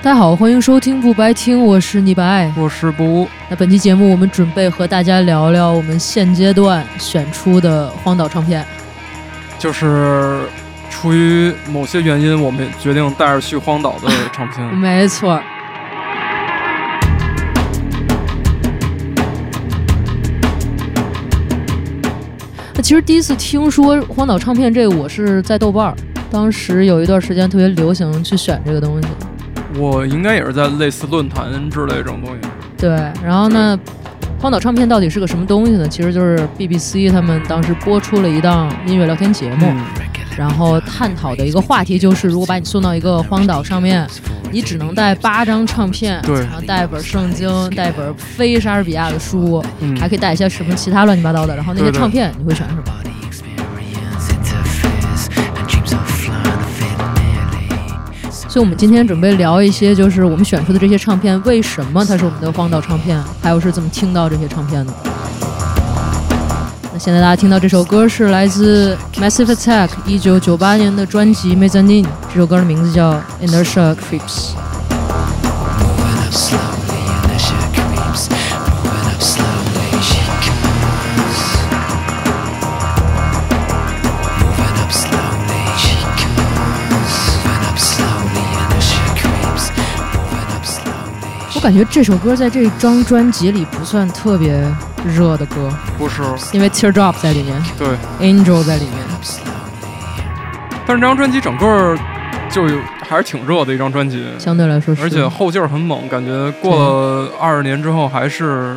大家好，欢迎收听不白听，我是李白。我是不，那本期节目我们准备和大家聊聊我们现阶段选出的荒岛唱片。就是出于某些原因，我们决定带着去荒岛的唱片。没错。那其实第一次听说荒岛唱片这个，我是在豆瓣儿，当时有一段时间特别流行去选这个东西。我应该也是在类似论坛之类这种东西。对，然后呢，荒岛唱片到底是个什么东西呢？其实就是 BBC 他们当时播出了一档音乐聊天节目，然后探讨的一个话题就是，如果把你送到一个荒岛上面，你只能带八张唱片，对，然后带一本圣经，带一本非莎士比亚的书，还可以带一些什么其他乱七八糟的，然后那些唱片你会选什么？所以，我们今天准备聊一些，就是我们选出的这些唱片，为什么它是我们的荒岛唱片，还有是怎么听到这些唱片的。那现在大家听到这首歌是来自 Massive Attack 一九九八年的专辑《Mezzanine》，这首歌的名字叫《Inertia Creeps》。感觉这首歌在这张专辑里不算特别热的歌，不是，因为 Teardrop 在里面，对，Angel 在里面。但是这张专辑整个就还是挺热的一张专辑，相对来说，而且后劲儿很猛，感觉过了二十年之后还是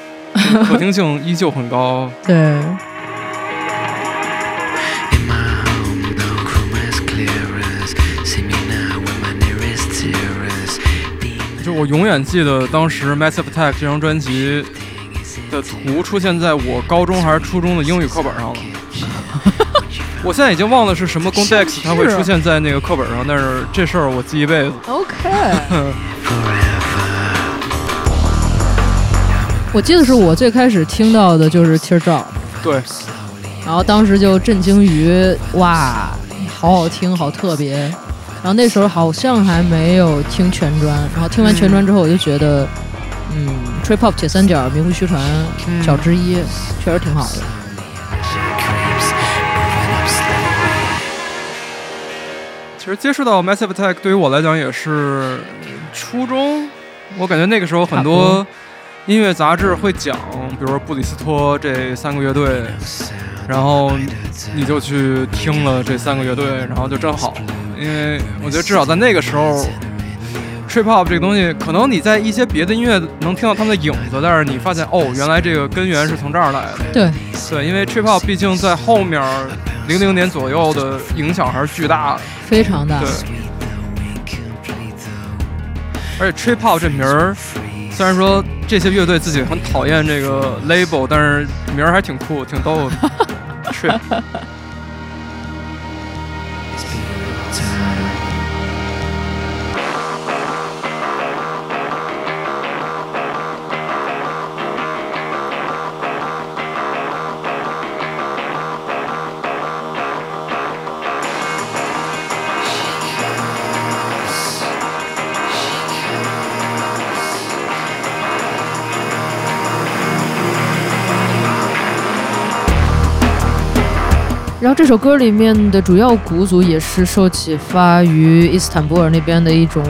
可听性依旧很高。对。我永远记得当时《Massive Attack》这张专辑的图出现在我高中还是初中的英语课本上了。我现在已经忘了是什么 context，它会出现在那个课本上，但是这事儿我记一辈子。OK。我记得是我最开始听到的就是《Teardrop》。对。然后当时就震惊于哇，好好听，好特别。然后那时候好像还没有听全专，然后听完全专之后，我就觉得，嗯，trip hop 铁三角名不虚传小之一，确实挺好的。其实接触到 Massive Attack 对于我来讲也是初中，我感觉那个时候很多。音乐杂志会讲，比如说布里斯托这三个乐队，然后你就去听了这三个乐队，然后就正好。因为我觉得至少在那个时候，trip hop 这个东西，可能你在一些别的音乐能听到他们的影子，但是你发现哦，原来这个根源是从这儿来的。对，对，因为 trip hop 毕竟在后面零零年左右的影响还是巨大的，非常大。对，而且 trip hop 这名儿，虽然说这些乐队自己很讨厌这个 label，但是名儿还挺酷，挺逗的。去然后这首歌里面的主要鼓组也是受启发于伊斯坦布尔那边的一种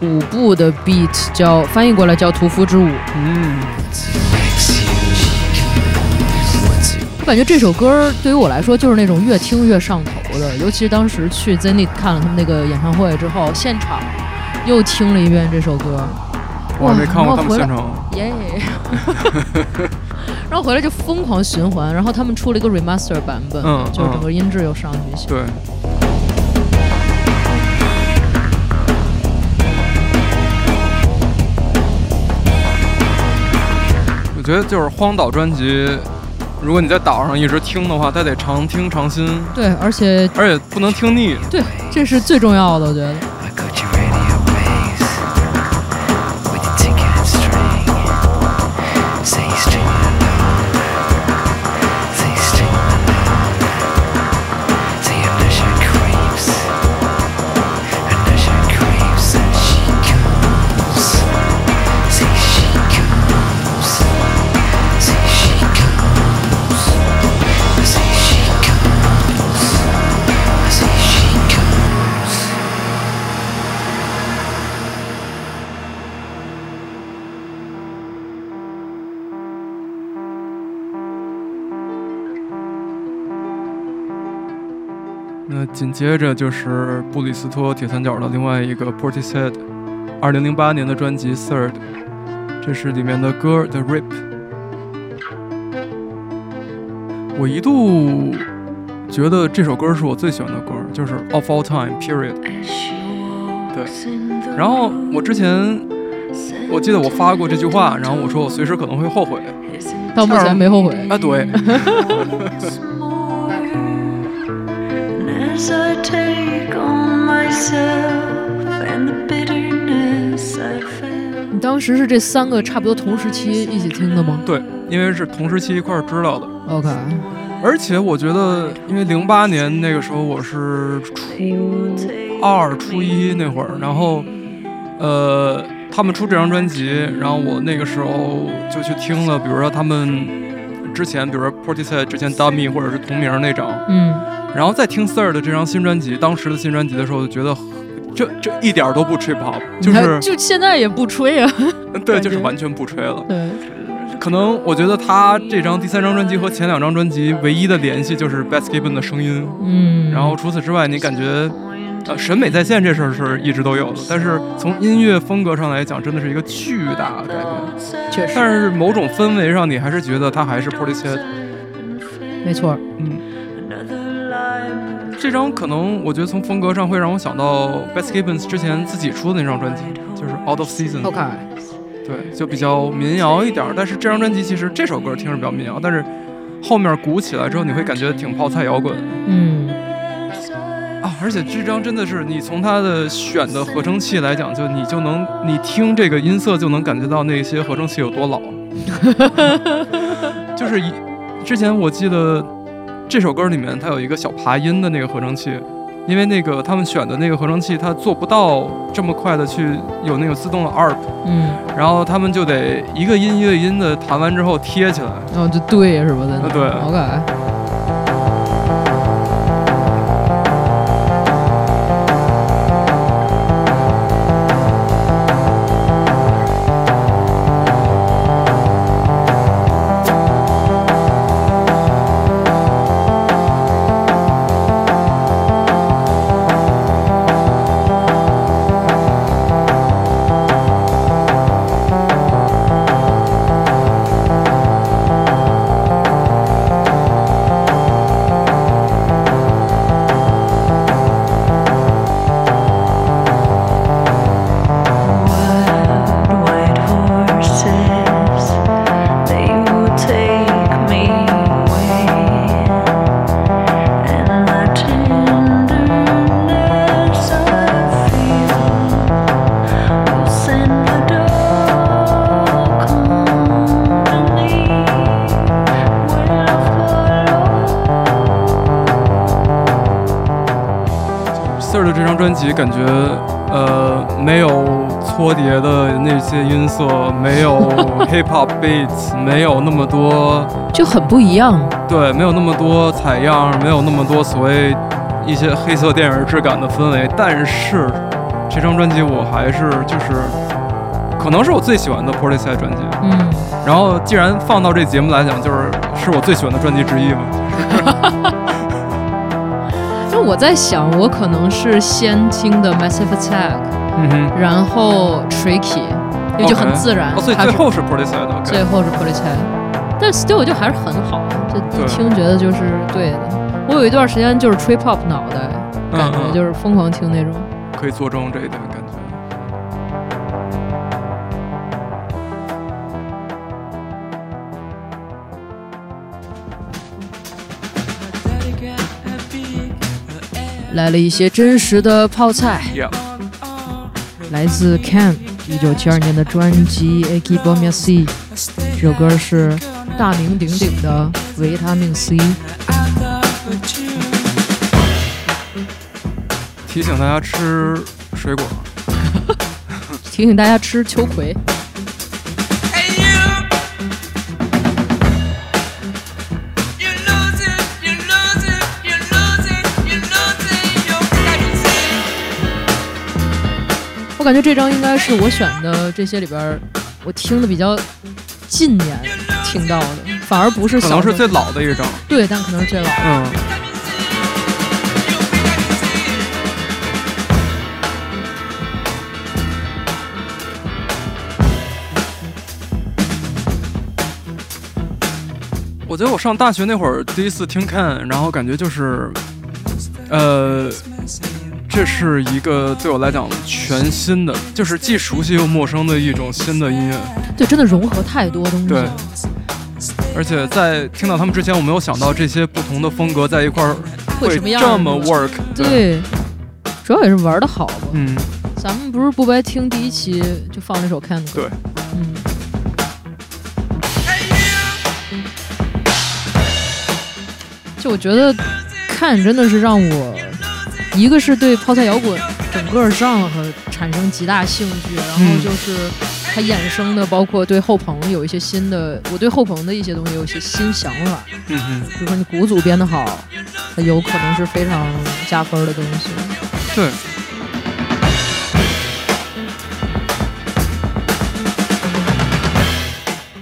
舞步的 beat，叫翻译过来叫屠夫之舞。嗯，我感觉这首歌对于我来说就是那种越听越上头的，尤其是当时去 Zenith 看了他们那个演唱会之后，现场又听了一遍这首歌。我还没看过他们现场。耶。然后回来就疯狂循环，然后他们出了一个 remaster 版本，嗯，就是整个音质又上去一些。对。我觉得就是荒岛专辑，如果你在岛上一直听的话，它得常听常新。对，而且而且不能听腻。对，这是最重要的，我觉得。紧接着就是布里斯托铁三角的另外一个 Portishead，二零零八年的专辑 Third，这是里面的歌 The Rip。我一度觉得这首歌是我最喜欢的歌，就是 Of All Time Period。对，然后我之前我记得我发过这句话，然后我说我随时可能会后悔，到目前没后悔。啊，对。As I take on myself and the bitterness I felt. 你当时是这三个差不多同时期一起听的吗对，因为是同时期一块儿知道的，？OK，而且我觉得，因为零八年那个时候我是初二、初一那会儿，然后，呃，他们出这张专辑，然后我那个时候就去听了，比如说他们之前，比如说 Portishead 之前 Dummy 或者是同名那张，嗯，然后再听 Third 这张新专辑，当时的新专辑的时候，就觉得这这一点儿都不 trip hop，就是就现在也不吹啊。对，就是完全不吹了。对，可能我觉得他这张第三张专辑和前两张专辑唯一的联系就是 Beth Gibbon 的声音，嗯，然后除此之外，你感觉呃审美在线这事儿是一直都有的，但是从音乐风格上来讲，真的是一个巨大的改变。确实但是某种氛围上，你还是觉得他还是 Portishead。没错。嗯，这张可能我觉得从风格上会让我想到 Beth Gibbon 之前自己出的那张专辑，就是 Out of Season。OK，对，就比较民谣一点儿。但是这张专辑其实这首歌听着比较民谣，但是后面鼓起来之后，你会感觉挺泡菜摇滚嗯，啊。而且这张真的是你从它的选的合成器来讲，就你就能你听这个音色就能感觉到那些合成器有多老。就是一之前我记得这首歌里面它有一个小爬音的那个合成器。因为那个他们选的那个合成器，它做不到这么快的去有那个自动的 ARP，嗯，然后他们就得一个音一个音的弹完之后贴起来。然后就对是吧？在那啊对 OK，White horses, 专辑感觉，呃，没有搓碟的那些音色，没有 hip hop beats，没有那么多，就很不一样。对，没有那么多采样，没有那么多所谓一些黑色电影质感的氛围。但是这张专辑我还是就是，可能是我最喜欢的 Portishead 专辑。嗯，然后既然放到这节目来讲，就是是我最喜欢的专辑之一嘛。那我在想，我可能是先听的 Massive Attack，嗯哼，然后 Tricky，因为就很自然。哦，所以最后是 Portishead 的。最后是 p o l i c e 但 still 就还是很好，就一听觉得就是对的。我有一段时间就是 trip hop 脑袋，感觉就是疯狂听那种。可以作证这一点来了一些真实的泡菜，Yeah，来自 Cam 一九七二年的专辑《A Keep On Me C》，这首歌是大名鼎鼎的维他命 C。提醒大家吃水果。提醒大家吃秋葵。我感觉这张应该是我选的这些里边，我听的比较近年听到的，反而不是可能是最老的一张，对，但可能是最老的。嗯。我觉得我上大学那会儿第一次听 Ken，然后感觉就是，呃，这是一个对我来讲全新的，就是既熟悉又陌生的一种新的音乐。对，真的融合太多东西对了。而且在听到他们之前，我没有想到这些不同的风格在一块儿会这么 work。对，主要也是玩的好吧。嗯，咱们不是不白听第一期就放这首 Can 的歌，对，嗯，就我觉得看真的是让我，一个是对泡菜摇滚整个 genre 产生极大兴趣，然后嗯就是它衍生的，包括对后朋有一些新的，我对后朋的一些东西有一些新想法，嗯哼，比如说你鼓组编得好，它有可能是非常加分的东西。对。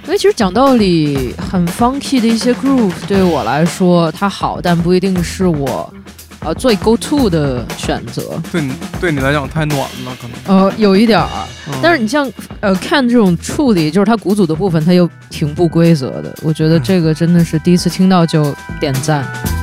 因为其实讲道理，很 funky 的一些 groove 对我来说它好，但不一定是我呃最 go to 的选择。对你对你来讲太暖了，可能。呃，有一点儿，嗯但是你像呃看这种处理，就是它鼓组的部分，它又挺不规则的。我觉得这个真的是第一次听到就点赞。我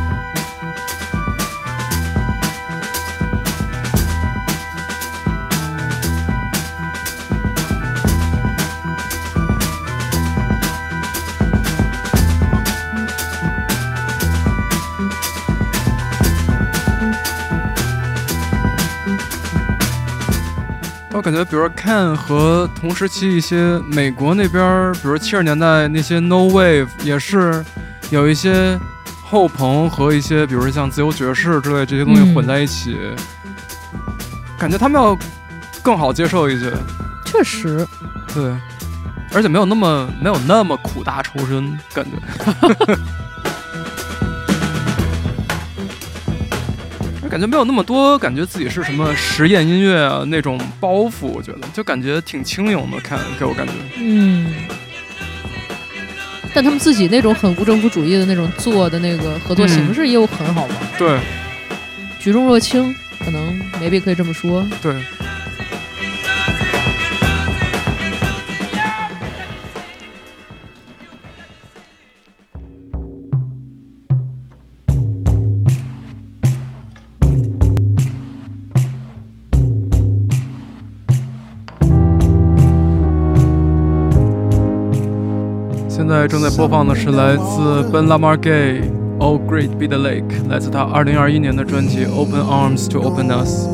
感觉，比如说 Can 和同时期一些美国那边，比如七十年代那些 No Wave，也是有一些后朋和一些，比如说像自由爵士之类这些东西嗯混在一起，感觉他们要更好接受一些，确实，对，而且没有那么没有那么苦大仇深，感觉。感觉没有那么多，感觉自己是什么实验音乐啊那种包袱，我觉得就感觉挺轻盈的，看给我感觉。嗯。但他们自己那种很无政府主义的那种做的那个合作形式又很好玩，对举重若轻，可能 maybe 可以这么说。对，正在播放的是来自 Ben Lamar Gay《Oh Great Be the Lake》，来自他2021年的专辑《Open Arms to Open Us》。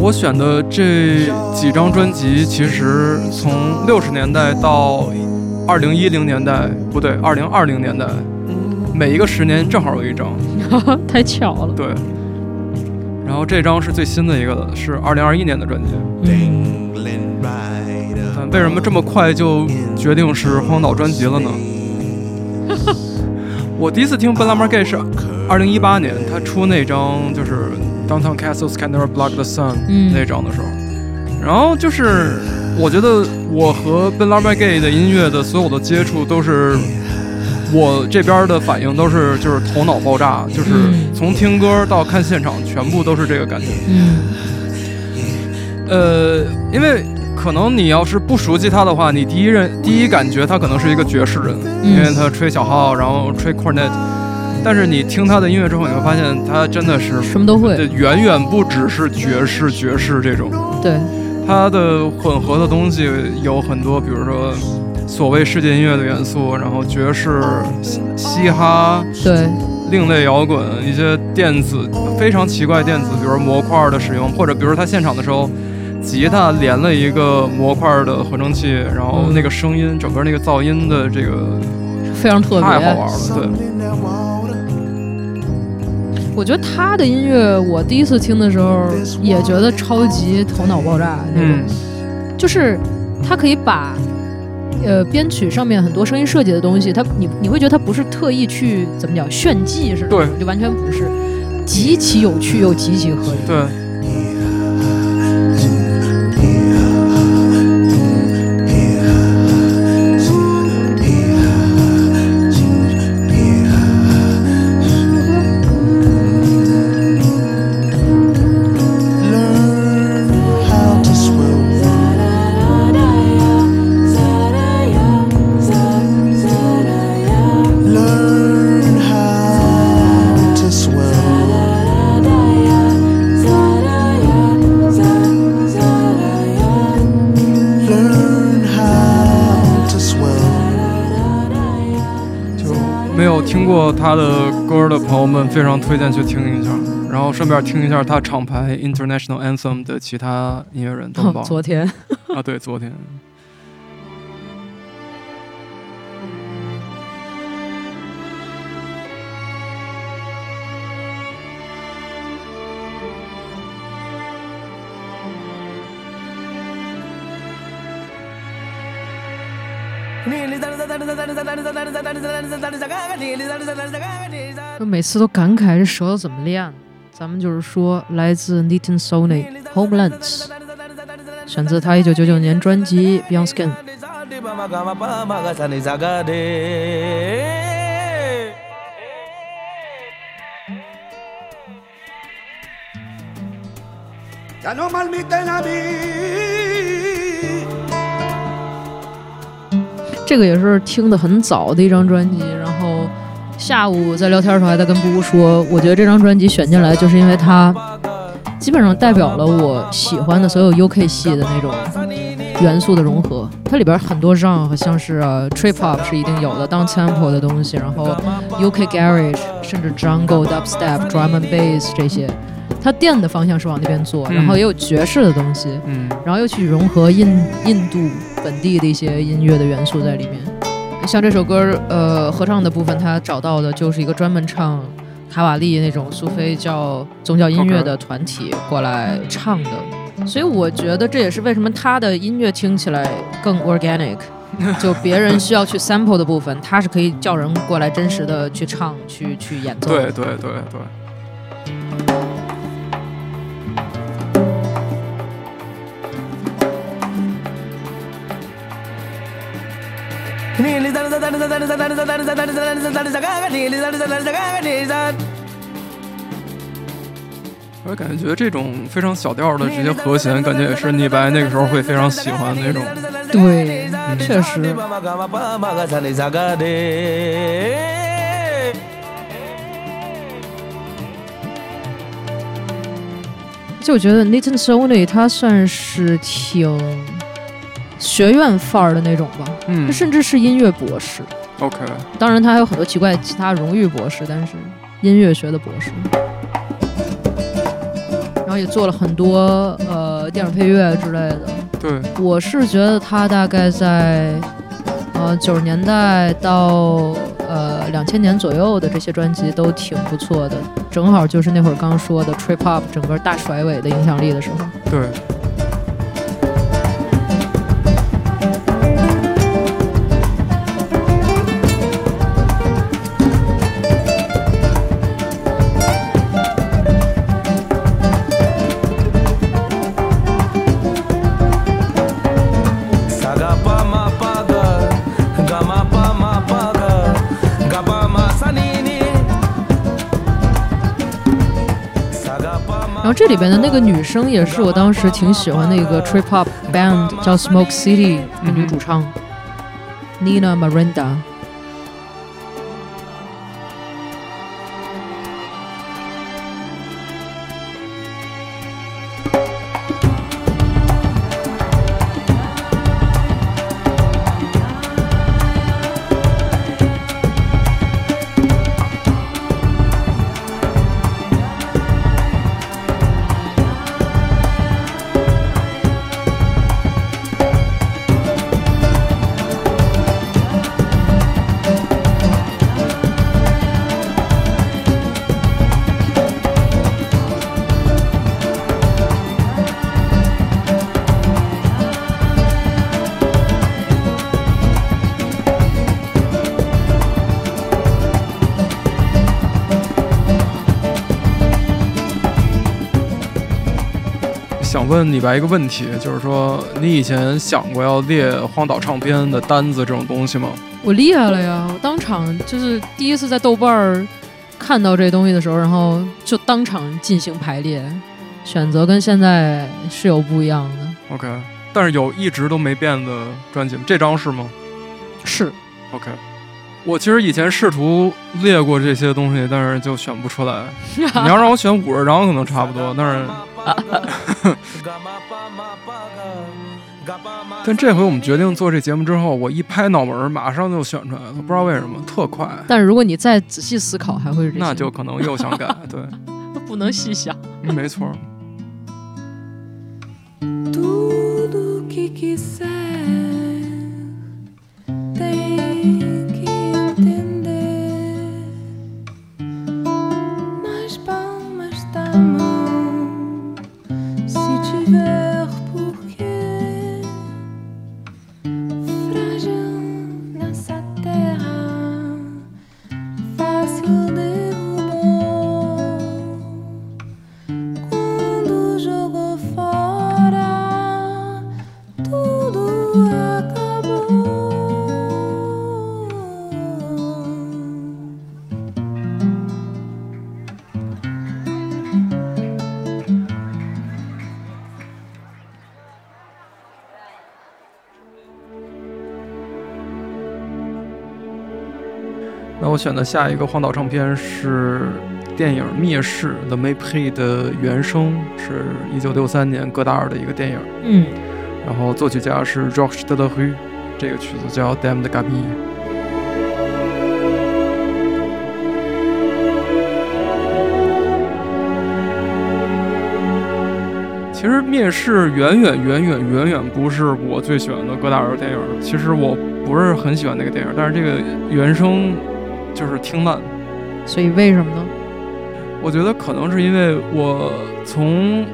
我选的这几张专辑，其实从六十年代到二零一零年代，不对，二零二零年代，每一个十年正好有一张。太巧了。对，然后这张是最新的一个了，是二零二一年的专辑。嗯为什么这么快就决定是荒岛专辑了呢？我第一次听 Ben Lamar Gay 是二零一八年，他出那张就是 Downtown Castles Can Never Block the Sun 嗯那张的时候，然后就是我觉得我和 Ben Lamar Gay 的音乐的所有的接触都是。我这边的反应都是就是头脑爆炸，就是嗯。从听歌到看现场，全部都是这个感觉。嗯，呃，因为可能你要是不熟悉他的话，你第一认第一感觉他可能是一个爵士人，嗯。因为他吹小号，然后吹 cornet。但是你听他的音乐之后，你会发现他真的是什么都会。这远远不只是爵士爵士这种，对，他的混合的东西有很多，比如说所谓世界音乐的元素，然后爵士、嘻嘻哈、对，另类摇滚，一些电子非常奇怪电子，比如模块的使用，或者比如他现场的时候，吉他连了一个模块的合成器，然后那个声音，整个那个噪音的这个非常特别。太好玩了，对.我觉得他的音乐，我第一次听的时候也觉得超级头脑爆炸那种，嗯，就是他可以把。呃，编曲上面很多声音设计的东西，它你你会觉得它不是特意去怎么讲炫技似的，对就完全不是，极其有趣又极其合理。对。非常推荐去听一下，然后顺便听一下他厂牌 International Anthem 的其他音乐人都很棒。昨天啊，对，昨天。就每次都感慨这舌头怎么练。咱们就是说，来自 Nitin Sony Homelands，选自他一九九九年专辑《Beyond Skin》。这个也是听的很早的一张专辑，下午在聊天的时候还在跟布布说，我觉得这张专辑选进来就是因为它基本上代表了我喜欢的所有 UK 系的那种元素的融合。它里边很多 genre 像是、呃、trip hop 是一定有的，down tempo 的东西，然后 UK garage，甚至 jungle、dubstep、drum and bass 这些，它电的方向是往那边做，然后也有爵士的东西。嗯，然后又去融合印印度本地的一些音乐的元素在里面。像这首歌，呃，合唱的部分，他找到的就是一个专门唱卡瓦利那种苏菲教宗教音乐的团体过来唱的。所以我觉得这也是为什么他的音乐听起来更 organic。就别人需要去 sample 的部分，他是可以叫人过来真实的去唱、去去演奏。对对对对。我感觉这种非常小调的这些和弦，感觉也是李白那个时候会非常喜欢的那种。对，确实。就我觉得 Nathan Sony 他算是挺学院范儿的那种吧，嗯他甚至是音乐博士。，OK，当然，他还有很多奇怪其他荣誉博士，但是音乐学的博士。然后也做了很多呃电影配乐之类的。对，我是觉得他大概在呃九十年代到呃两千年左右的这些专辑都挺不错的，正好就是那会儿刚说的 trip hop 整个大甩尾的影响力的时候。对，这里边的那个女生也是我当时挺喜欢的一个 trip hop band，叫 Smoke City 的女主唱、Nina Miranda。问李白一个问题，就是说你以前想过要列荒岛唱片的单子这种东西吗？我厉害了呀！我当场就是第一次在豆瓣儿看到这东西的时候，然后就当场进行排列，选择跟现在是有不一样的。OK，但是有一直都没变的专辑吗，这张是吗是，？OK，我其实以前试图列过这些东西，但是就选不出来。你要让我选五十张，可能差不多，但是 但这回我们决定做这节目之后，我一拍脑门，马上就选出来了，不知道为什么，特快。但如果你再仔细思考，还会是这那就可能又想改，对，不能细想。嗯没错。我选的下一个荒岛唱片是电影《灭世》The Mépris 的原声，是一九六三年戈达尔的一个电影，嗯，然后作曲家是 Georges de la Rue，这个曲子叫《Dame de Gabi》。其实《灭世》远远远远远远不是我最喜欢的戈达尔电影。其实我不是很喜欢那个电影，但是这个原声就是听烂。所以为什么呢？我觉得可能是因为我从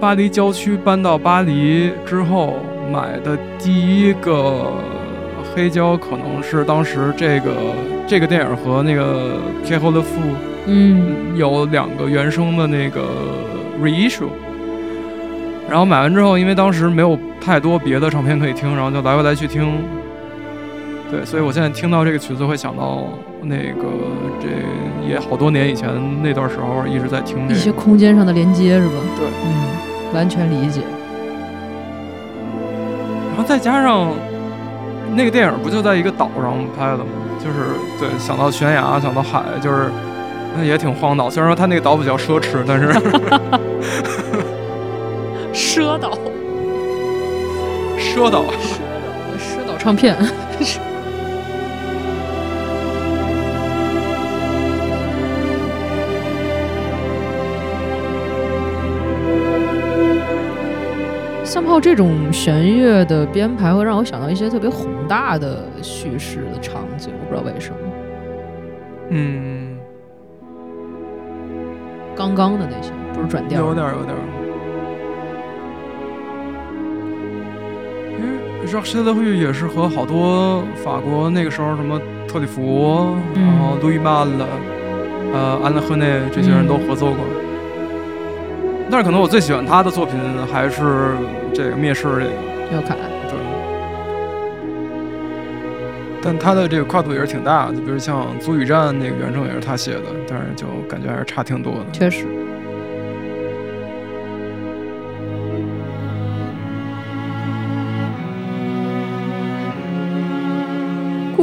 巴黎郊区搬到巴黎之后买的第一个黑胶，可能是当时这个这个电影和那个《Pierrot le Fou》嗯有两个原声的那个 reissue。然后买完之后，因为当时没有太多别的唱片可以听，然后就来回来去听。对，所以我现在听到这个曲子会想到那个这也好多年以前那段时候一直在听这一些。空间上的连接是吧？对，嗯，完全理解。然后再加上那个电影不就在一个岛上拍的吗？就是对，想到悬崖，想到海，就是那也挺荒岛。虽然说它那个岛比较奢侈，但是 奢岛，奢岛。奢岛唱片。三炮这种弦乐的编排会让我想到一些特别宏大的叙事的场景，我不知道为什么。嗯，刚刚的那些不是转调，有点有点。因为 j a c q u e s 也是和好多法国那个时候什么特里弗，嗯然后路易曼了，呃，安德赫内这些人都合作过。但是可能我最喜欢他的作品还是这个《灭世》这个，要看。对。但他的这个跨度也是挺大的，比如像《足语战》那个原声也是他写的，但是就感觉还是差挺多的。确实。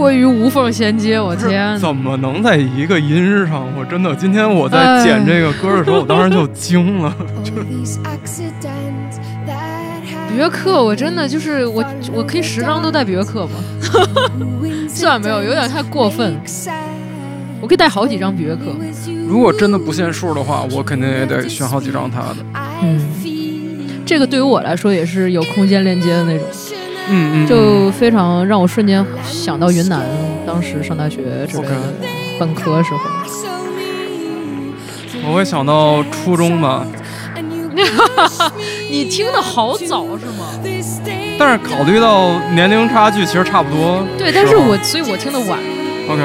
过于无缝衔接，我天！怎么能在一个音上？我真的，今天我在剪这个歌的时候，我当时就惊了。比约克，我真的就是我，我可以十张都带比约克吗？算 没有，有点太过分。我可以带好几张比约克。如果真的不限数的话，我肯定也得选好几张他的。嗯，这个对于我来说也是有空间链接的那种，嗯嗯，就非常让我瞬间想到云南，当时上大学之类 OK 的，本科时候。我会想到初中吧，你听的好早是吗？但是考虑到年龄差距，其实差不多。对，但是我所以我听的晚，OK，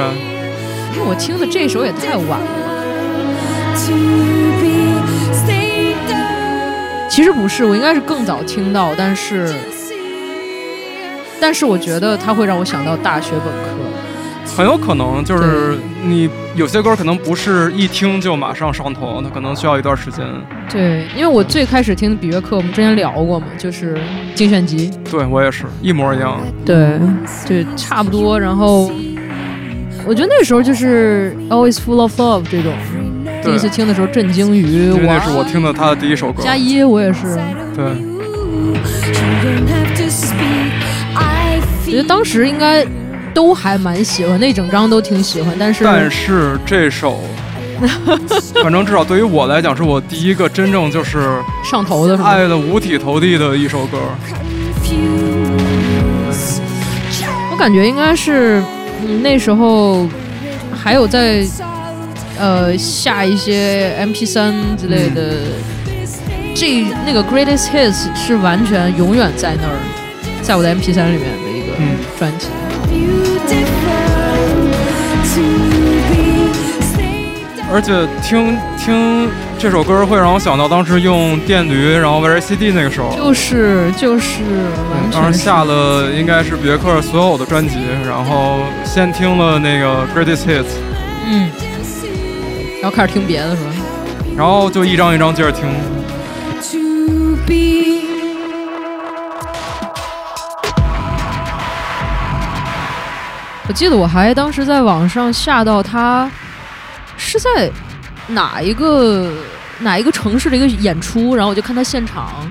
因为我听的这首也太晚了。其实不是，我应该是更早听到，但是但是我觉得它会让我想到大学本科。很有可能就是你有些歌可能不是一听就马上上头，它可能需要一段时间。对，因为我最开始听的比约克，我们之前聊过嘛，就是精选集，对我也是一模一样。对，对差不多。然后我觉得那时候就是 Always Full of Love 这种，第一次听的时候震惊于因为哇那是我听的他的第一首歌。加一，我也是。对，觉得当时应该都还蛮喜欢，那整张都挺喜欢，但是但是这首，反正至少对于我来讲，是我第一个真正就是上头的？爱的五体投地的一首歌。我感觉应该是，嗯，那时候还有在呃下一些 MP 3之类的，这那个 Greatest Hits 是完全永远在那儿，在我的 MP 3里面嗯专辑。而且听听这首歌会让我想到当时用电驴，然后 VCD 那个时候。就是就是完当时下了应该是别克所有的专辑，然后先听了那个 Greatest Hits，嗯，然后开始听别的是吧？然后就一张一张接着听。我记得我还当时在网上下到他是在哪一个哪一个城市的一个演出，然后我就看他现场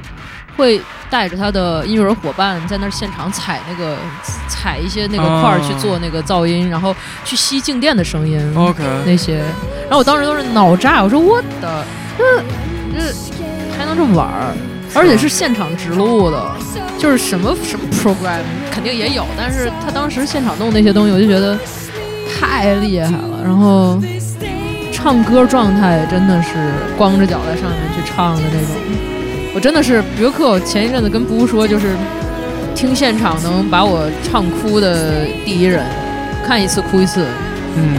会带着他的音乐人伙伴在那儿现场踩那个踩一些那个块儿哦去做那个噪音，然后去吸静电的声音。OK，那些，然后我当时都是脑炸，我说我的，这这还能这么玩儿，而且是现场直录的，就是什么什么 program 肯定也有，但是他当时现场弄那些东西，我就觉得太厉害了。然后唱歌状态真的是光着脚在上面去唱的那种，我真的是别克。我前一阵子跟布说，就是听现场能把我唱哭的第一人，看一次哭一次。嗯，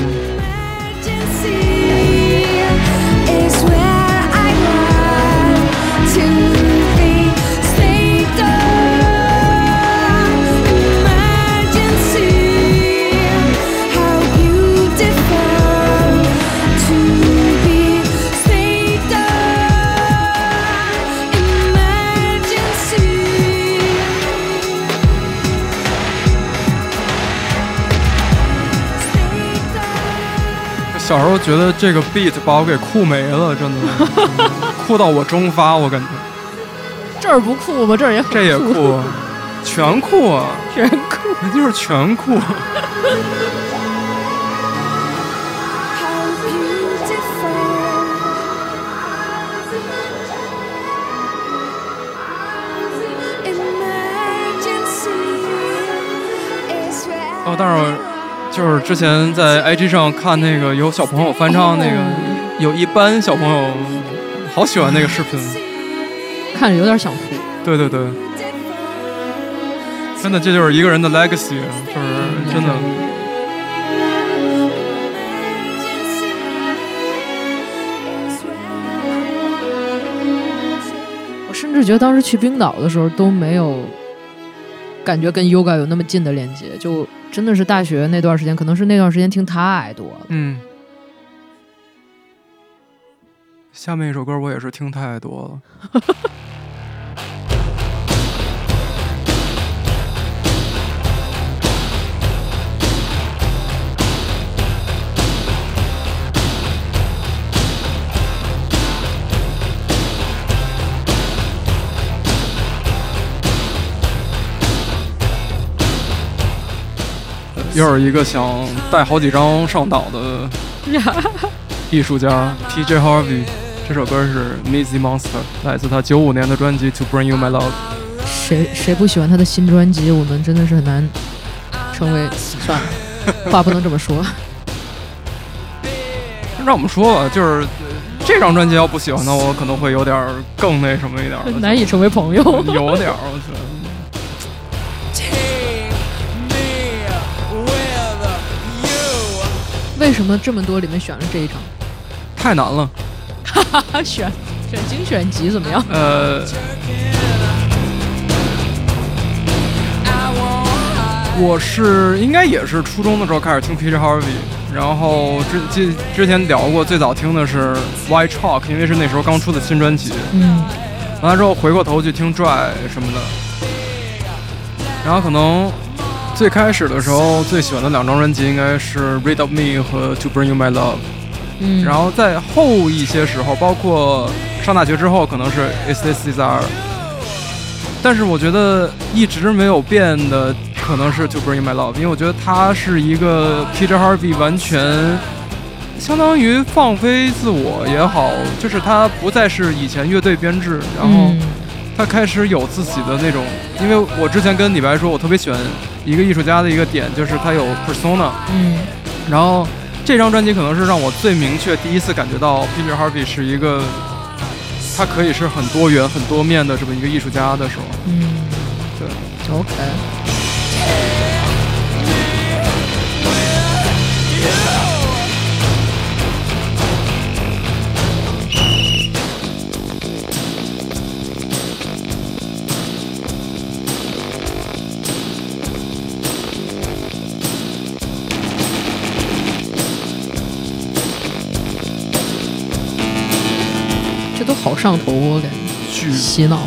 小时候觉得这个 beat 把我给酷没了，真的，酷到我蒸发，我感觉这儿不酷吗？这儿也很这也酷，全酷啊，全酷。那就是全酷。哦，但是我就是之前在 IG 上看那个有小朋友翻唱那个，有一班小朋友好喜欢那个视频。看着有点想哭。对对对，真的这就是一个人的 legacy，就是真的。我甚至觉得当时去冰岛的时候都没有感觉跟 Yoga 有那么近的连接，就真的是大学那段时间，可能是那段时间听太多了。嗯，下面一首歌我也是听太多了。又是一个想带好几张上岛的 艺术家 T.J. Harvey，这首歌是《Mizzy Monster》，来自他九五年的专辑《To Bring You My Love》。谁谁不喜欢他的新专辑？我们真的是很难成为算了，话不能这么说。让我们说吧，就是呃这张专辑要不喜欢的我，可能会有点更那什么一点了，难以成为朋友。有点儿，我觉得。为什么这么多里面选了这一张？太难了。哈哈，选选精选集怎么样？呃，我是应该也是初中的时候开始听 P.J. Harvey，然后之之之前聊过，最早听的是 White Chalk，因为是那时候刚出的新专辑。嗯，完了之后回过头去听 Dry 什么的，然后可能最开始的时候最喜欢的两张专辑应该是 Read of Me 和 To Bring You My Love，嗯，然后在后一些时候，包括上大学之后，可能是 Is This Desire，但是我觉得一直没有变的，可可能是《To Bring You My Love》，因为我觉得它是一个 Peter Harvey 完全相当于放飞自我也好，就是它不再是以前乐队编制，然后嗯他开始有自己的那种。因为我之前跟李白说，我特别喜欢一个艺术家的一个点，就是他有 persona，嗯然后这张专辑可能是让我最明确第一次感觉到 Peter Harvey 是一个。他可以是很多元、很多面的这么一个艺术家的时候，嗯，对，OK。上头，我感觉巨洗脑。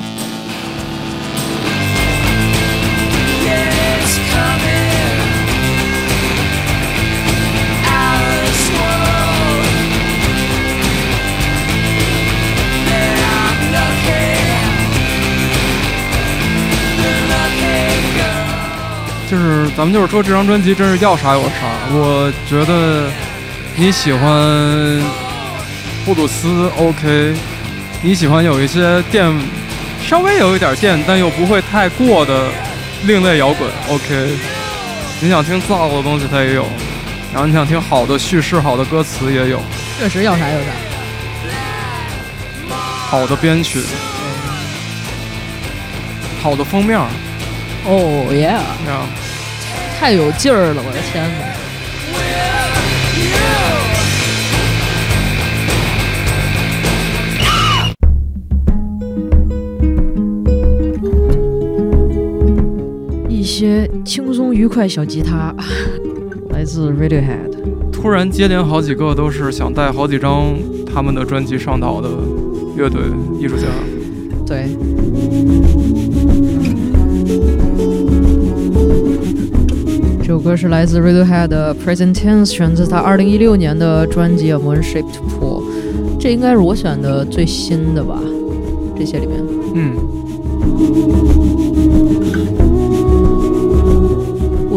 就是咱们就是说这张专辑真是要啥有啥。我觉得你喜欢布鲁斯 OK，你喜欢有一些电，稍微有一点电，但又不会太过的另类摇滚 OK。你想听燥的东西它也有，然后你想听好的叙事、好的歌词也有，确实要啥有啥。好的编曲，好的封面，哦耶，太有劲儿了，我的天哪！些轻松愉快小吉他，来自 Radiohead。突然接连好几个都是想带好几张他们的专辑上岛的乐队艺术家。对，这首歌是来自 Radiohead 的 Present Tense，选自他二零一六年的专辑《Moon Shaped Pool》。这应该是我选的最新的吧？这些里面，嗯，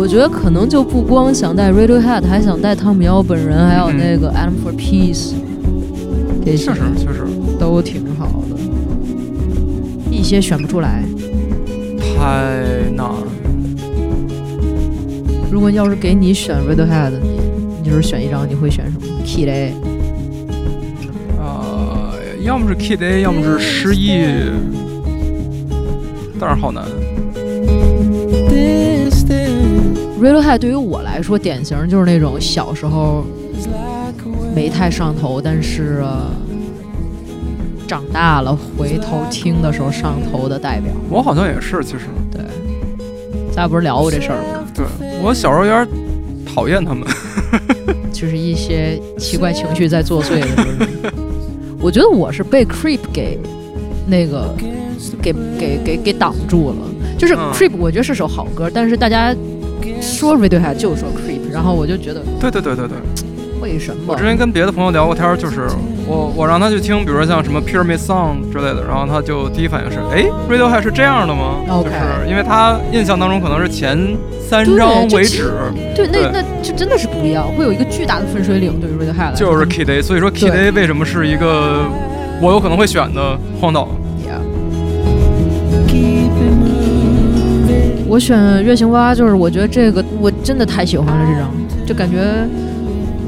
我觉得可能就不光想带 Radiohead，还想带汤米奥本人，还有那个 Adam for Peace，确实确实都挺好的。一些选不出来。太难。如果要是给你选 Radiohead，你你就是选一张，你会选什么？Kid A。呃，要么是 Kid A，要么是失忆，但是好难。Radiohead 对于我来说，典型就是那种小时候没太上头，但是、呃长大了回头听的时候上头的代表。我好像也是，其实对，咱俩不是聊过这事儿吗？对我小时候有点讨厌他们。就是一些奇怪情绪在作祟的时候。我觉得我是被 Creep 给那个给给给给挡住了。就是嗯 Creep，我觉得是首好歌，但是大家说 Radiohead 就说 Creep，然后我就觉得对对对对对，为什么我之？前跟别的朋友聊过天，就是我我让他去听，比如说像什么 Pyramid Song 之类的，然后他就第一反应是，哎，Radiohead 是这样的吗就是因为他印象当中可能是前三张为止，对，那对那就真的是不一样，会有一个巨大的分水岭对于 Radiohead 来说。就是 Kid A，所以说 Kid 对 A 为什么是一个我有可能会选的荒岛？我选月行蛙，就是我觉得这个我真的太喜欢了，这张就感觉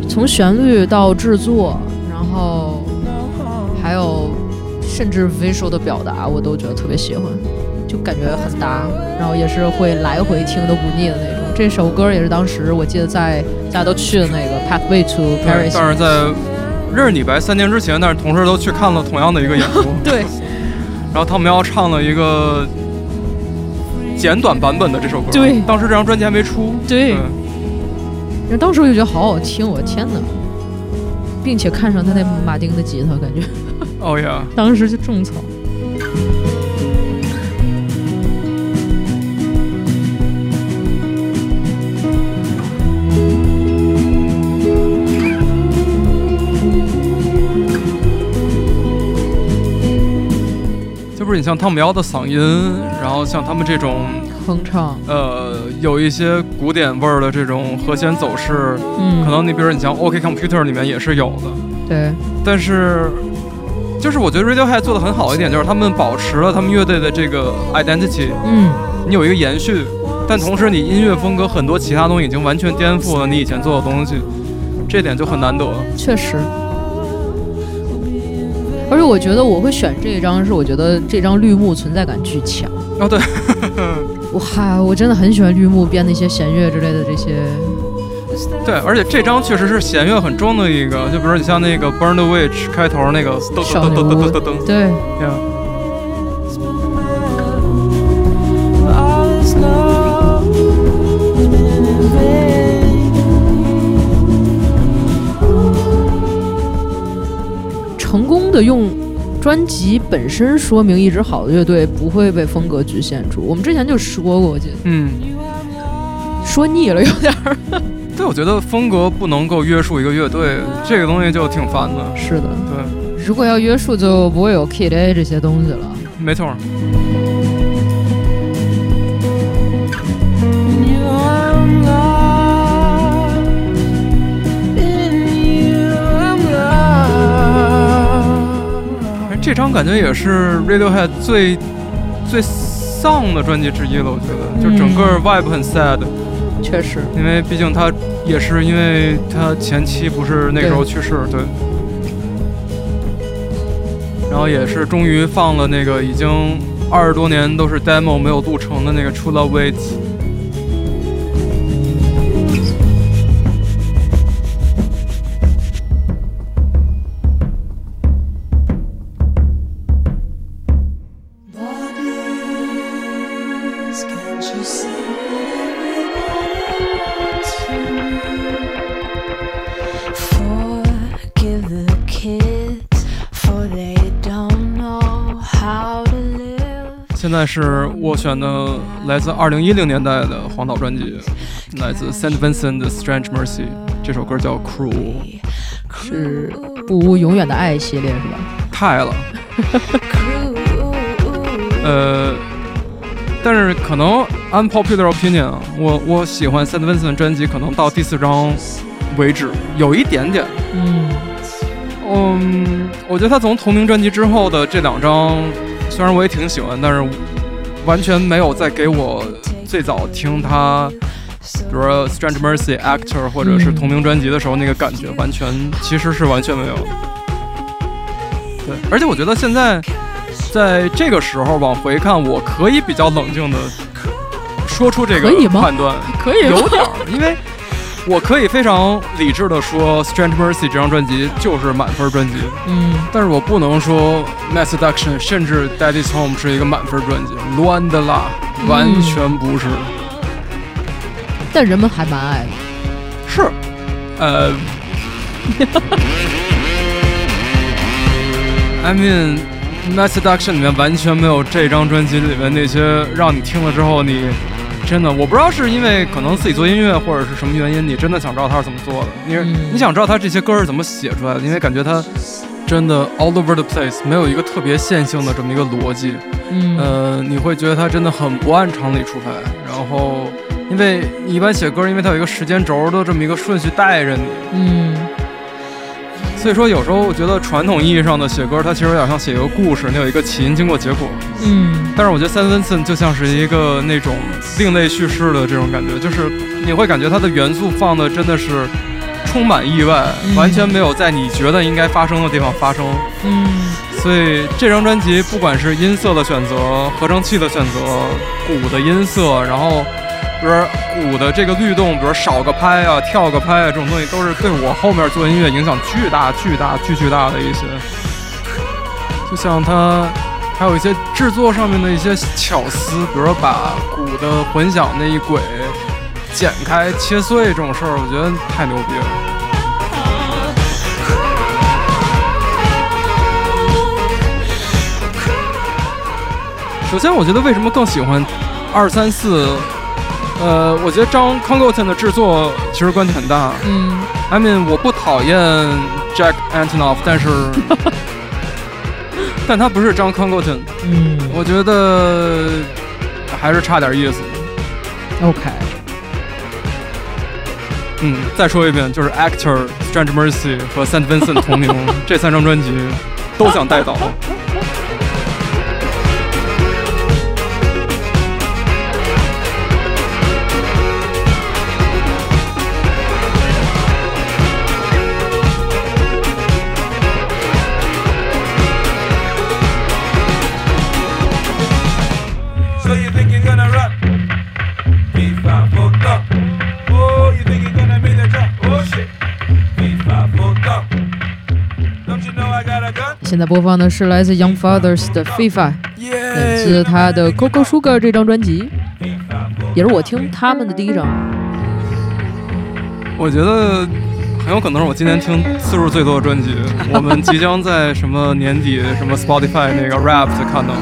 从旋律到制作，然后还有甚至 visual 的表达，我都觉得特别喜欢，就感觉很搭，然后也是会来回听都不腻的那种。这首歌也是当时我记得在大家都去的那个 Pathway to Paris，但是在认识李白三年之前，但是同事都去看了同样的一个演出，对然后他们要唱了一个简短版本的这首歌，对。当时这张专辑还没出，对。然后当时我就觉得好好听，我天哪！并且看上他那马丁的吉他，感觉。哦呀，当时就种草。你像汤姆瑶的嗓音，然后像他们这种哼唱，呃有一些古典味儿的这种和弦走势，嗯，可能你比如你像 OK Computer 里面也是有的，对，但是。就是我觉得 Radiohead 做的很好一点，就是他们保持了他们乐队的这个 identity，嗯，你有一个延续，但同时你音乐风格很多其他东西已经完全颠覆了你以前做的东西，这点就很难得。确实。而且我觉得我会选这一张，是我觉得这张绿幕存在感巨强。哦，对，哇，我真的很喜欢绿幕编的一些弦乐之类的这些。对，而且这张确实是弦乐很重的一个，就比如你像那个 Burn the Witch 开头那个噔噔噔噔噔噔噔，对，呀，用专辑本身说明一支好的乐队不会被风格局限住。我们之前就说过，我记得嗯，说腻了有点儿。对，我觉得风格不能够约束一个乐队，这个东西就挺烦的。是的，对，如果要约束，就不会有 Kid A 这些东西了。没错这张感觉也是 Radiohead 最最丧的专辑之一了，我觉得，就整个 vibe 很 sad，、确实，因为毕竟他也是因为他前妻不是那时候去世，对。然后也是终于放了那个已经二十多年都是 demo 没有录成的那个 True Love Waits。在是我选的来自二零一零年代的黄岛专辑，来自 Saint Vincent 的 Strange Mercy，这首歌叫 Cruel，是不无永远的爱系列是吧？太了。呃，但是可能 unpopular opinion，啊我我喜欢 Saint Vincent 专辑，可能到第四张为止，有一点点。嗯，嗯，我觉得他从同名专辑之后的这两张，虽然我也挺喜欢，但是完全没有再给我最早听他，比如说 Strange Mercy、Actor 或者是嗯同名专辑的时候那个感觉，完全其实是完全没有。对，而且我觉得现在在这个时候往回看，我可以比较冷静的说出这个判断，可以有点儿，因为我可以非常理智的说，《Strange Mercy》这张专辑就是满分专辑，嗯，但是我不能说《Mass Seduction》甚至《Daddy's Home》是一个满分专辑，乱的啦，完全不是。但人们还蛮爱的。是，呃，I mean，《Mass Seduction》里面完全没有这张专辑里面那些让你听了之后你真的，我不知道是因为可能自己做音乐或者是什么原因，你真的想知道他是怎么做的，你是、嗯。你想知道他这些歌是怎么写出来的，因为感觉他真的 all over the place，没有一个特别线性的这么一个逻辑。嗯，呃，你会觉得他真的很不按常理出牌，然后，因为你一般写歌，因为它有一个时间轴的这么一个顺序带着你，嗯，所以说有时候我觉得传统意义上的写歌，它其实有点像写一个故事，你有一个起因、经过、结果。嗯，但是我觉得 Sam Vincent 就像是一个那种另类叙事的这种感觉，就是你会感觉它的元素放的真的是充满意外，嗯完全没有在你觉得应该发生的地方发生。嗯，所以这张专辑不管是音色的选择、合成器的选择、鼓的音色，然后比如鼓的这个律动，比如少个拍啊、跳个拍啊，这种东西都是对我后面做音乐影响巨大、巨大、巨巨大的一些。就像它还有一些制作上面的一些巧思，比如说把鼓的混响那一轨剪开、切碎这种事儿，我觉得太牛逼了。首先，我觉得为什么更喜欢二三四？呃，我觉得张 Congleton 的制作其实关系很大。嗯，I mean，我不讨厌 Jack Antonoff，但是，但他不是张康国俊，嗯，我觉得还是差点意思。OK，嗯，再说一遍，就是《Actor》，《Strange Mercy》和《Saint Vincent》的同名 这三张专辑，都想带倒。播放的是来自 Young Fathers 的《FIFA》，来自他的《Coco Sugar》这张专辑，也是我听他们的第一张。我觉得很有可能是我今年听次数最多的专辑。我们即将在什么年底什么 Spotify 那个 Rap 就看到。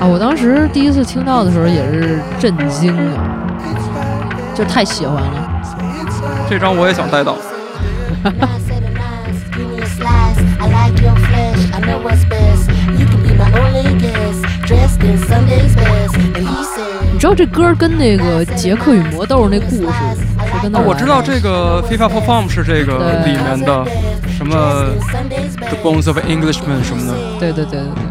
啊，我当时第一次听到的时候也是震惊啊，就太喜欢了。这张我也想带倒。know what's best. You can be my only guest, dressed in Sunday's best. And he said, 你知道这歌跟那个《杰克与魔豆》那故事是跟那啊，儿我知道这个 FIFA Perform 是这个对里面的什么 The. Bones of an Englishman 什么的。对对对对对。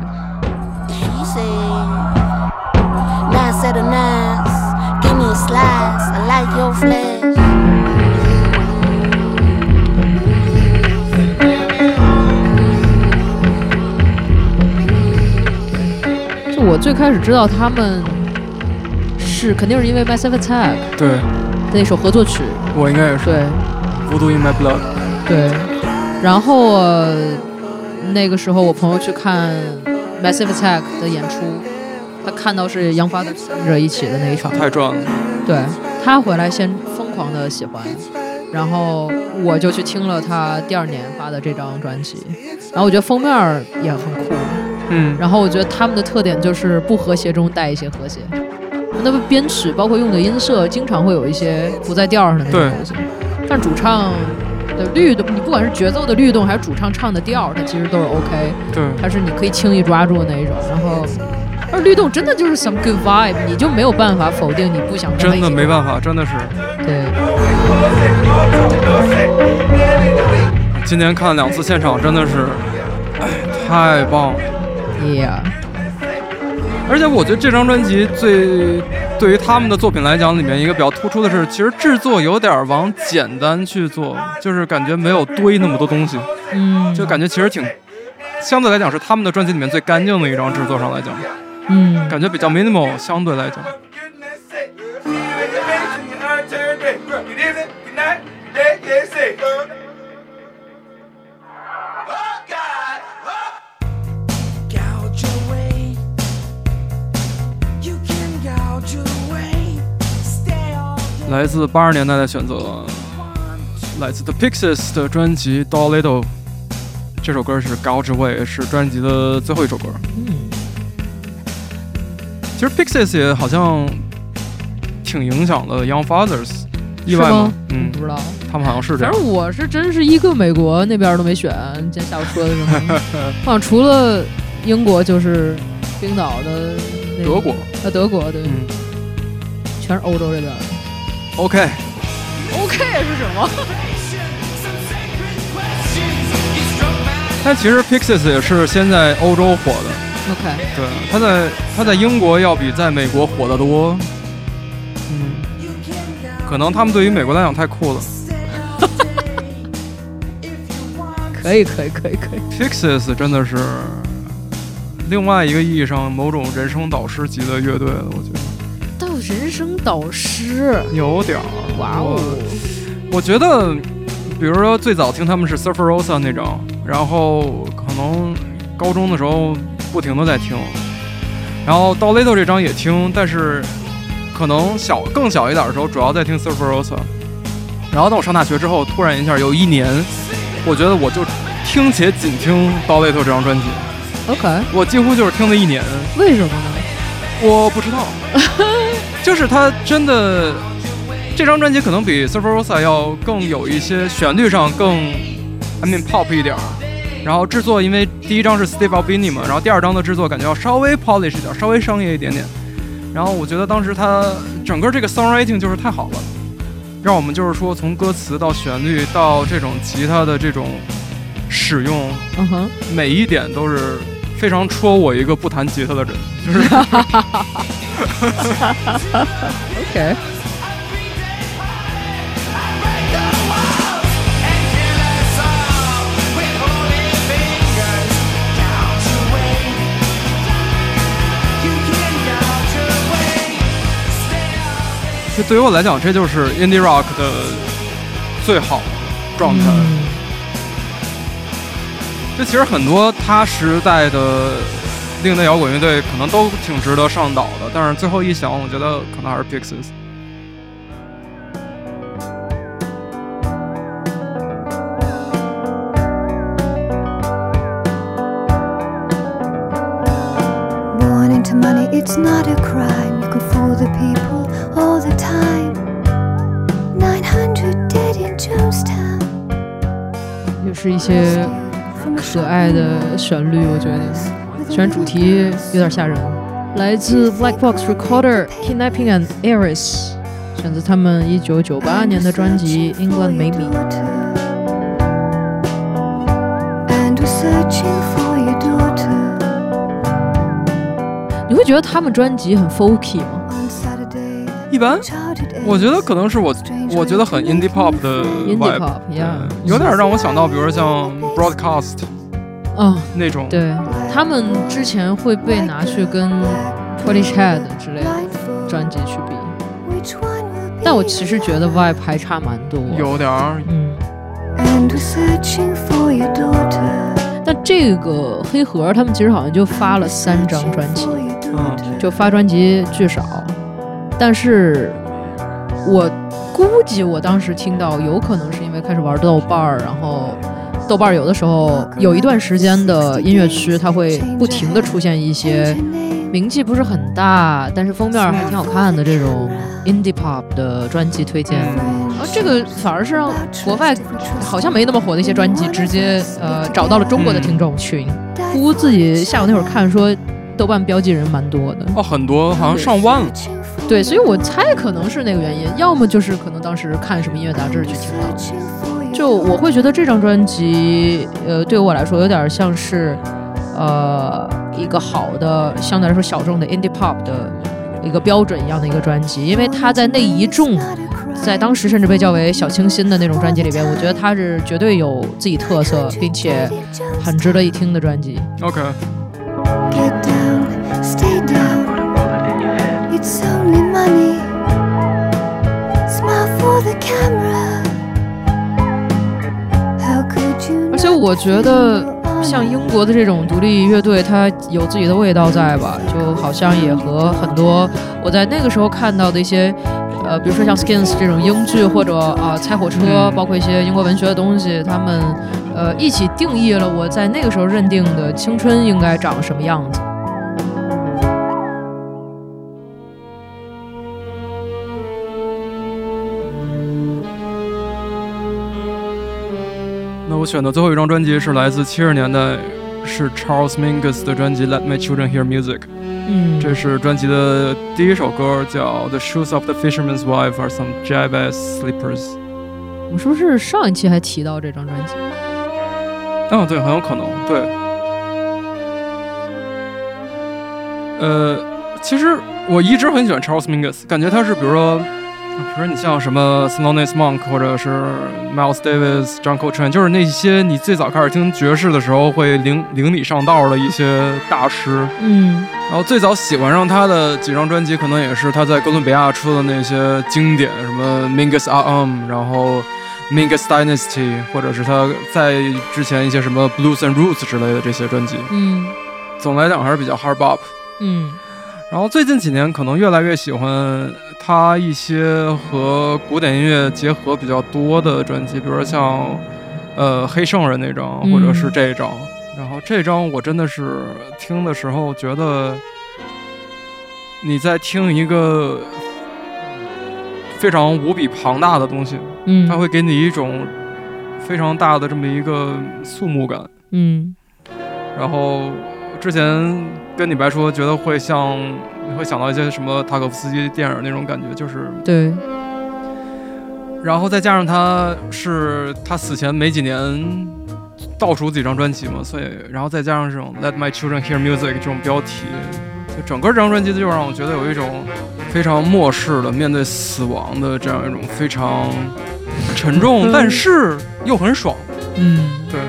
我最开始知道他们是肯定是因为 Massive Attack 对，那首合作曲，我应该也是。对 Voodoo in My Blood。对。然后、呃、那个时候我朋友去看 Massive Attack 的演出，他看到是 Young Fathers 一起的那一场，太壮了。对他回来先疯狂的喜欢，然后我就去听了他第二年发的这张专辑，然后我觉得封面也很酷，嗯，然后我觉得他们的特点就是不和谐中带一些和谐，那么编曲包括用的音色，经常会有一些不在调上的那种东西，但主唱的律动，你不管是节奏的律动还是主唱唱的调，它其实都是 OK，对，它是你可以轻易抓住的那一种，然后。而律动真的就是 some good vibe，你就没有办法否定你不想真的没办法，真的是。对，今年看两次现场，真的是，哎，太棒了。Yeah，而且我觉得这张专辑最对于他们的作品来讲，里面一个比较突出的是，其实制作有点往简单去做，就是感觉没有堆那么多东西，嗯，就感觉其实挺，相对来讲是他们的专辑里面最干净的一张制作上来讲，嗯，感觉比较 minimal，相对来讲。来自八十年代的选择，来自 The Pixies 的专辑《Doll Little》，这首歌是《高之位》，是专辑的最后一首歌。嗯，其实 Pixies 也好像挺影响了 Young Fathers，意外是吗？嗯不，知道。他们好像是这样。反正我是真是一个美国那边都没选，今天下午说的什么，好像除了英国就是冰岛的、那个、德国，啊德国对，嗯全是欧洲这边。，OK，OK 是什么？但其实 Pixies 也是先在欧洲火的，OK，对，他在他在英国要比在美国火得多。嗯，可能他们对于美国来讲太酷了。可以可以可以可以。Pixies 真的是另外一个意义上某种人生导师级的乐队了，我觉得到人生导师，有点儿。哇哦！我觉得，比如说最早听他们是 Surfer Rosa 那种，然后可能高中的时候不停的在听，然后到 Little 这张也听，但是可能小更小一点的时候，主要在听 Surfer Rosa。然后等我上大学之后，突然一下有一年，我觉得我就听且仅听到 Little 这张专辑，OK，我几乎就是听了一年。为什么呢？我不知道，就是他真的这张专辑可能比 Surfer Rosa 要更有一些旋律上更，I mean pop 一点儿。然后制作，因为第一张是 Steve Albini 嘛，然后第二张的制作感觉要稍微 polish 一点，稍微商业一点点。然后我觉得当时他整个这个 songwriting 就是太好了。让我们就是说从歌词到旋律到这种吉他的这种使用，嗯哼，每一点都是非常戳我一个不弹吉他的人，就是。OK，这对于我来讲，这就是 indie rock 的最好状态。嗯，这其实很多他时代的另类摇滚乐队可能都挺值得上岛的，但是最后一想，我觉得可能还是 Pixies。Born into money, it's not a crime. You can fool the people all the time. 900 dead in Jonestown. 也是一些可爱的旋律，我觉得，虽然主题有点吓人。来自 Black Box Recorder Kidnapping and Heiress，选择他们一九九八年的专辑《England Made Me》。And we're searching for your daughter 你会觉得他们专辑很 folky 吗.一般我觉得可能是我我觉得很 indie pop 的 Indie yeah 有点让我想到，比如说像 Broadcast 哦，那种。对。他们之前会被拿去跟 Polish Head 之类的专辑去比，但我其实觉得 Vibe 还差蛮多，有点儿，嗯。And searching for your daughter, 那这个黑盒他们其实好像就发了三张专辑，嗯，就发专辑巨少，但是我估计我当时听到有可能是因为开始玩豆瓣儿，然后豆瓣有的时候有一段时间的音乐区，它会不停的出现一些名气不是很大，但是封面还挺好看的这种 indie pop 的专辑推荐。啊这个反而是让国外好像没那么火的一些专辑，直接呃找到了中国的听众群。估自己下午那会儿看说，豆瓣标记人蛮多的。哦，很多好像上万了。对，所以我猜可能是那个原因，要么就是可能当时看什么音乐杂志去听到的。就我会觉得这张专辑，呃，对我来说有点像是，呃，一个好的相对来说小众的 indie pop 的一个标准一样的一个专辑，因为它在那一众，在当时甚至被叫为小清新的那种专辑里边，我觉得它是绝对有自己特色，并且很值得一听的专辑。OK，Get down, stay down. It's only money. 我觉得像英国的这种独立乐队，它有自己的味道在吧？就好像也和很多我在那个时候看到的一些，呃，比如说像 Skins 这种英剧或者啊、猜火车，嗯包括一些英国文学的东西，他们呃一起定义了我在那个时候认定的青春应该长什么样子。选的最后一张专辑是来自七十年代，是 Charles Mingus 的专辑《Let My Children Hear Music》。嗯，这是专辑的第一首歌，叫《The Shoes of the Fisherman's Wife Are Some Jive Ass Slippers》。我们是不是上一期还提到这张专辑？嗯，对，很有可能，对。呃，其实我一直很喜欢 Charles Mingus，感觉他是比如说，比如说你像什么 Thelonious Monk 或者是 Miles Davis、John Coltrane，就是那些你最早开始听爵士的时候会领领你上道的一些大师。嗯然后最早喜欢上他的几张专辑，可能也是他在哥伦比亚出的那些经典，什么 Mingus RM，然后 Mingus Dynasty，或者是他在之前一些什么 Blues and Roots 之类的这些专辑。嗯总来讲还是比较 hard bop。嗯然后最近几年可能越来越喜欢他一些和古典音乐结合比较多的专辑，比如说像呃黑圣人那张，嗯或者是这张。然后这张我真的是听的时候觉得你在听一个非常无比庞大的东西，嗯，它会给你一种非常大的这么一个肃穆感。嗯然后之前跟你白说，觉得会像你会想到一些什么塔可夫斯基电影那种感觉，就是，对，然后再加上他是他死前没几年倒数几张专辑嘛，所以然后再加上这种 Let My Children Hear Music 这种标题，就整个这张专辑就让我觉得有一种非常漠视的面对死亡的这样一种非常沉重，但是又很爽。嗯，对，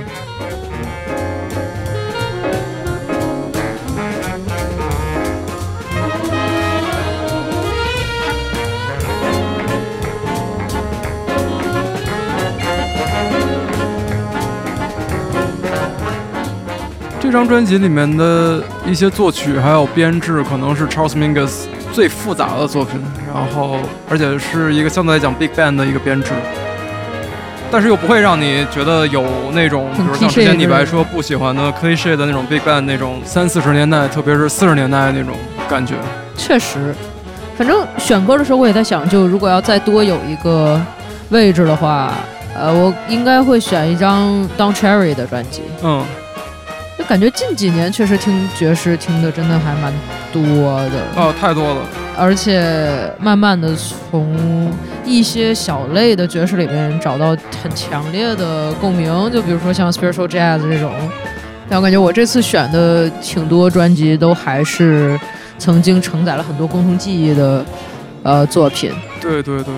这张专辑里面的一些作曲还有编制，可能是 Charles Mingus 最复杂的作品，然后而且是一个相对来讲 Big Band 的一个编制，但是又不会让你觉得有那种，比很如像之前李白说不喜欢的 cliche 的那种 Big Band 那种三四十年代，特别是四十年代那种感觉。确实，反正选歌的时候我也在想，就如果要再多有一个位置的话，呃，我应该会选一张 Don Cherry 的专辑。嗯，就感觉近几年确实听爵士听的真的还蛮多的，哦，太多了。而且慢慢的从一些小类的爵士里面找到很强烈的共鸣，就比如说像 spiritual jazz 这种。但我感觉我这次选的挺多专辑都还是曾经承载了很多共同记忆的呃作品。对对对。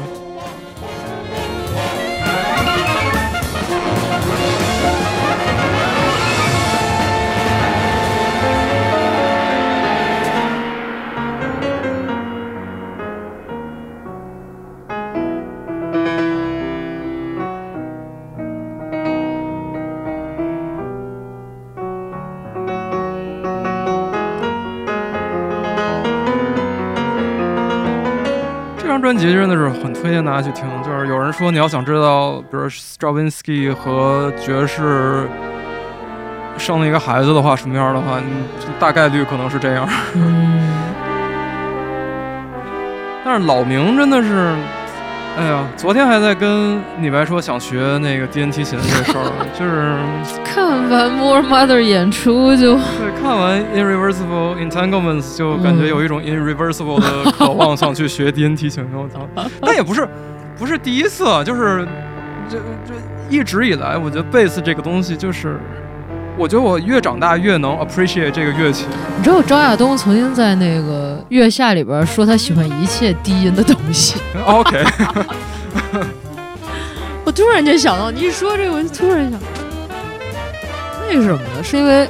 辑真的是很推荐大家去听。就是有人说你要想知道，比如 Stravinsky 和爵士生了一个孩子的话，什么样的话，你大概率可能是这样。嗯，但是老明真的是，哎呀，昨天还在跟李白说想学那个低音提琴这事儿，就是看完 More Mother 演出就对看完 Irreversible Entanglements 就感觉有一种 irreversible 的 渴望，想去学低音提琴。我操！但也不是不是第一次啊，就是这这一直以来，我觉得贝斯这个东西就是。我觉得我越长大越能 appreciate 这个乐器。你知道张亚东曾经在那个《月下》里边说他喜欢一切低音的东西。OK，我突然间想到，你一说这个，我就突然想，为什么呢？是因为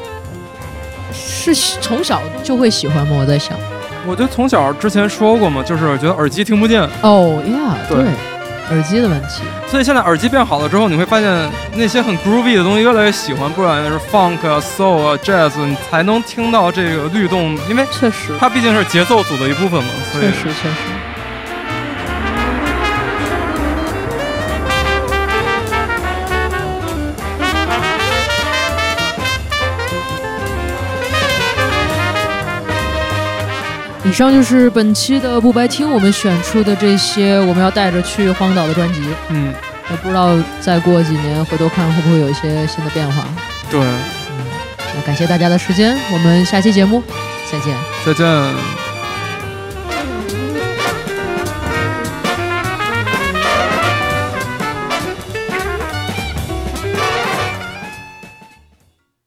是从小就会喜欢吗？我在想。我就从小之前说过嘛，就是觉得耳机听不见，哦呀，对对，耳机的问题。所以现在耳机变好了之后，你会发现那些很 groovy 的东西越来越喜欢，不管是 funk 啊、soul 啊、jazz，你才能听到这个律动，因为确实，它毕竟是节奏组的一部分嘛，所以确实，确实。以上就是本期的不白听我们选出的这些我们要带着去荒岛的专辑。嗯，也不知道再过几年回头看会不会有一些新的变化。对，嗯那感谢大家的时间，我们下期节目再见。再见。